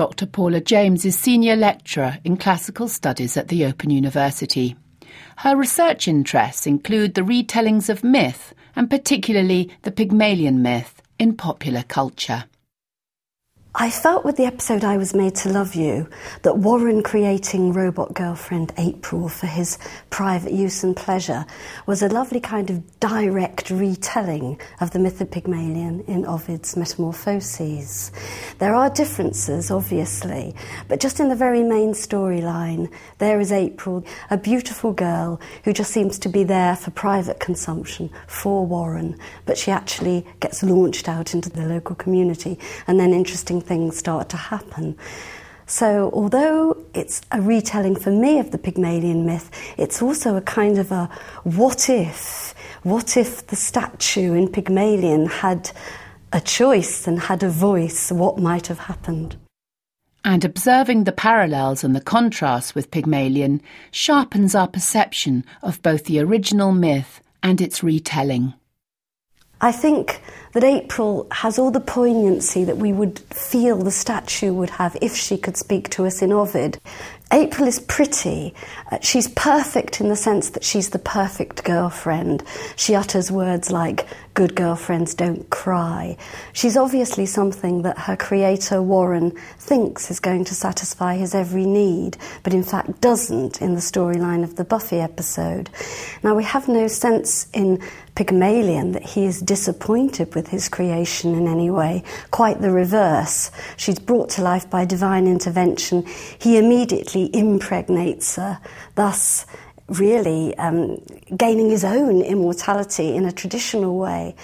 Dr. Paula James is Senior Lecturer in Classical Studies at the Open University. Her research interests include the retellings of myth, and particularly the Pygmalion myth, in popular culture. I felt with the episode I Was Made to Love You that Warren creating robot girlfriend April for his private use and pleasure was a lovely kind of direct retelling of the myth of Pygmalion in Ovid's Metamorphoses. There are differences, obviously, but just in the very main storyline, there is April, a beautiful girl who just seems to be there for private consumption for Warren, but she actually gets launched out into the local community and then interesting things start to happen. So, although it's a retelling for me of the Pygmalion myth, it's also a kind of a what if? What if the statue in Pygmalion had a choice and had a voice? What might have happened? And observing the parallels and the contrasts with Pygmalion sharpens our perception of both the original myth and its retelling. I think that April has all the poignancy that we would feel the statue would have if she could speak to us in Ovid. April is pretty. Uh, she's perfect in the sense that she's the perfect girlfriend. She utters words like, good girlfriends don't cry. She's obviously something that her creator, Warren, thinks is going to satisfy his every need, but in fact doesn't in the storyline of the Buffy episode. Now, we have no sense in Pygmalion that he is disappointed with his creation in any way. Quite the reverse. She's brought to life by divine intervention. He immediately impregnates her, thus, really um, gaining his own immortality in a traditional way.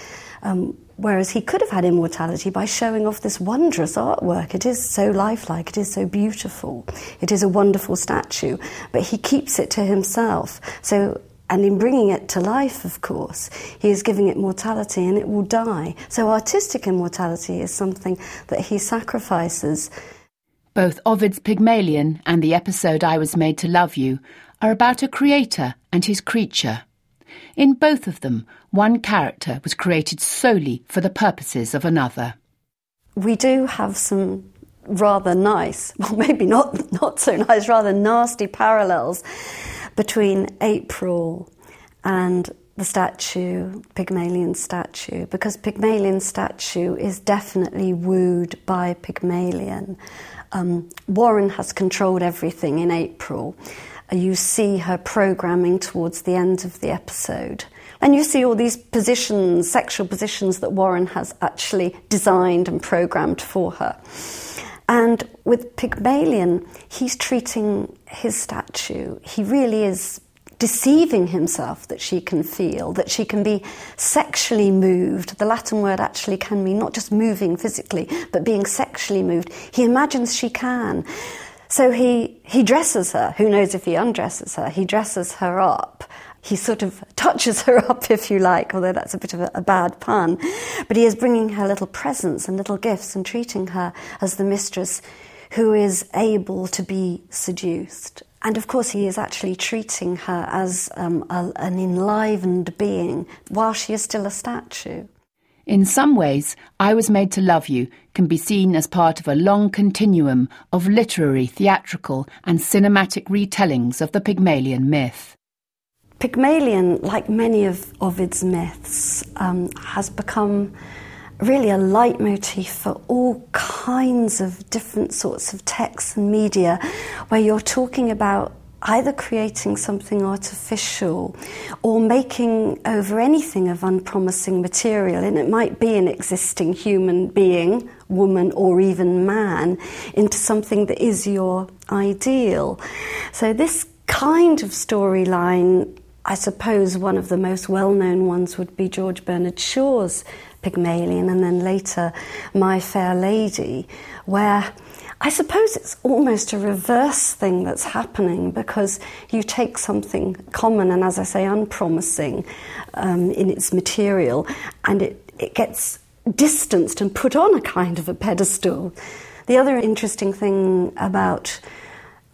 Um, whereas he could have had immortality by showing off this wondrous artwork. It is so lifelike, it is so beautiful, it is a wonderful statue, but he keeps it to himself. So and in bringing it to life, of course, he is giving it mortality and it will die. So artistic immortality is something that he sacrifices. Both Ovid's Pygmalion and the episode I Was Made to Love You are about a creator and his creature. In both of them, one character was created solely for the purposes of another. We do have some rather nice, well, maybe not, not so nice, rather nasty parallels between April and the statue, Pygmalion statue, because Pygmalion statue is definitely wooed by Pygmalion. Um, Warren has controlled everything in April. Uh, you see her programming towards the end of the episode. And you see all these positions, sexual positions that Warren has actually designed and programmed for her. And with Pygmalion, he's treating his statue, he really is deceiving himself that she can feel, that she can be sexually moved. The Latin word actually can mean not just moving physically, but being sexually moved. He imagines she can. So he, he dresses her. Who knows if he undresses her? He dresses her up he sort of touches her up, if you like, although that's a bit of a, a, bad pun. But he is bringing her little presents and little gifts and treating her as the mistress who is able to be seduced. And of course, he is actually treating her as um, a, an enlivened being while she is still a statue. In some ways, I Was Made to Love You can be seen as part of a long continuum of literary, theatrical, and cinematic retellings of the Pygmalion myth. Pygmalion, like many of Ovid's myths, um, has become really a leitmotif for all kinds of different sorts of texts and media where you're talking about either creating something artificial or making over anything of unpromising material, and it might be an existing human being, woman, or even man, into something that is your ideal. So, this kind of storyline I suppose one of the most well known ones would be George Bernard Shaw's Pygmalion and then later My Fair Lady, where I suppose it's almost a reverse thing that's happening because you take something common and, as I say, unpromising um, in its material and it, it gets distanced and put on a kind of a pedestal. The other interesting thing about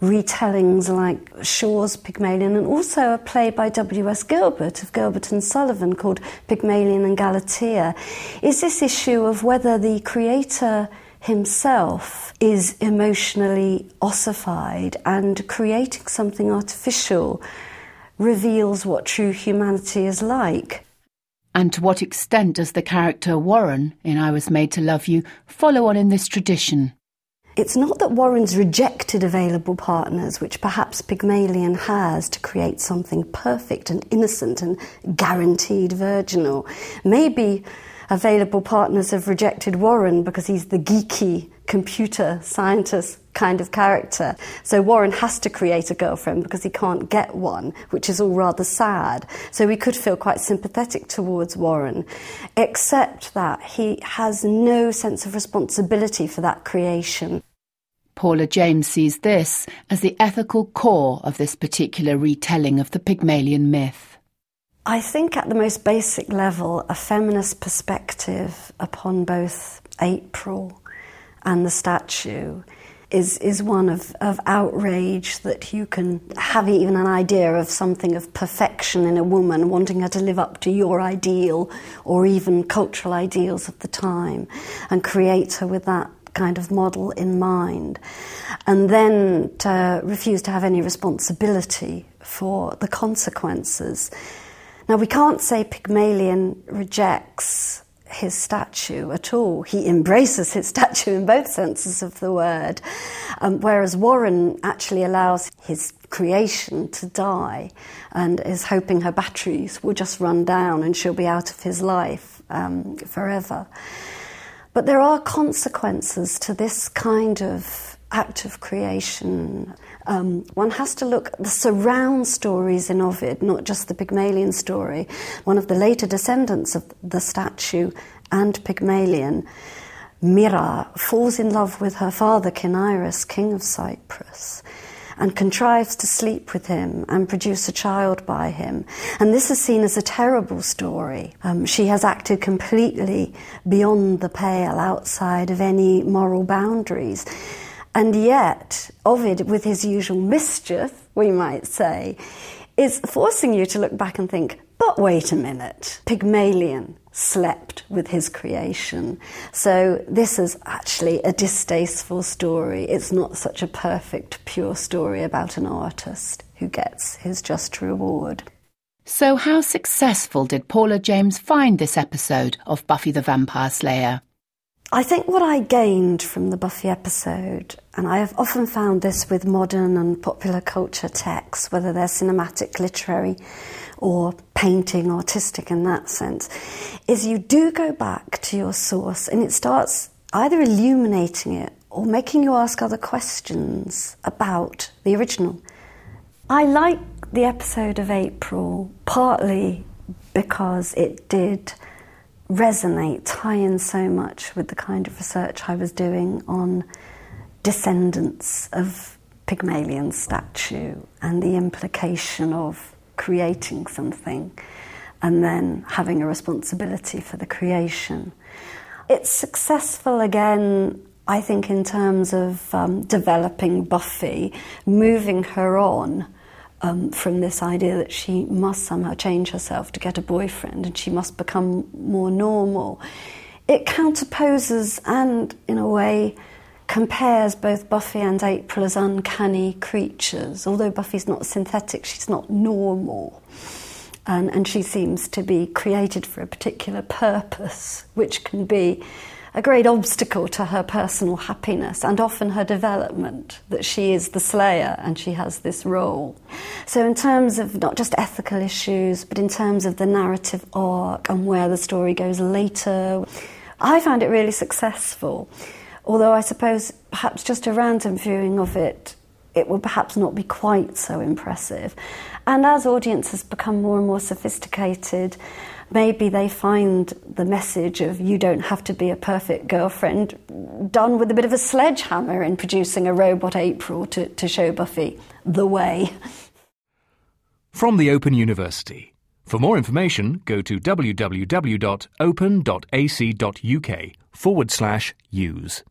retellings like Shaw's Pygmalion and also a play by W.S. Gilbert of Gilbert and Sullivan called Pygmalion and Galatea is this issue of whether the creator himself is emotionally ossified and creating something artificial reveals what true humanity is like. And to what extent does the character Warren in I Was Made to Love You follow on in this tradition? It's not that Warren's rejected available partners, which perhaps Pygmalion has, to create something perfect and innocent and guaranteed virginal. Maybe available partners have rejected Warren because he's the geeky computer scientist kind of character. So Warren has to create a girlfriend because he can't get one, which is all rather sad. So we could feel quite sympathetic towards Warren, except that he has no sense of responsibility for that creation. Paula James sees this as the ethical core of this particular retelling of the Pygmalion myth. I think, at the most basic level, a feminist perspective upon both April and the statue is, is one of, of outrage that you can have even an idea of something of perfection in a woman, wanting her to live up to your ideal or even cultural ideals of the time, and create her with that kind of model in mind, and then to refuse to have any responsibility for the consequences. Now, we can't say Pygmalion rejects his statue at all. He embraces his statue in both senses of the word, um, whereas Warren actually allows his creation to die and is hoping her batteries will just run down and she'll be out of his life um, forever. But there are consequences to this kind of act of creation. Um, one has to look at the surround stories in Ovid, not just the Pygmalion story. One of the later descendants of the statue and Pygmalion, Myrrha, falls in love with her father Cinyras, king of Cyprus, and contrives to sleep with him and produce a child by him. And this is seen as a terrible story. Um, she has acted completely beyond the pale, outside of any moral boundaries. And yet, Ovid, with his usual mischief, we might say, is forcing you to look back and think, but wait a minute, Pygmalion slept with his creation. So this is actually a distasteful story. It's not such a perfect, pure story about an artist who gets his just reward. So, how successful did Paula James find this episode of Buffy the Vampire Slayer? I think what I gained from the Buffy episode, and I have often found this with modern and popular culture texts, whether they're cinematic, literary, or painting, artistic in that sense, is you do go back to your source and it starts either illuminating it or making you ask other questions about the original. I like the episode of April partly because it did resonate, tie in so much with the kind of research I was doing on descendants of Pygmalion statue and the implication of creating something and then having a responsibility for the creation. It's successful again, I think, in terms of um, developing Buffy, moving her on um, from this idea that she must somehow change herself to get a boyfriend and she must become more normal. It counterposes and, in a way, compares both Buffy and April as uncanny creatures. Although Buffy's not synthetic, she's not normal. And, and she seems to be created for a particular purpose, which can be a great obstacle to her personal happiness and often her development that she is the slayer and she has this role. So, in terms of not just ethical issues, but in terms of the narrative arc and where the story goes later, I found it really successful. Although I suppose perhaps just a random viewing of it, it would perhaps not be quite so impressive. And as audiences become more and more sophisticated, maybe they find the message of you don't have to be a perfect girlfriend done with a bit of a sledgehammer in producing a robot April to, to show Buffy the way. From the Open University. For more information, go to www.open.ac.uk forward slash use.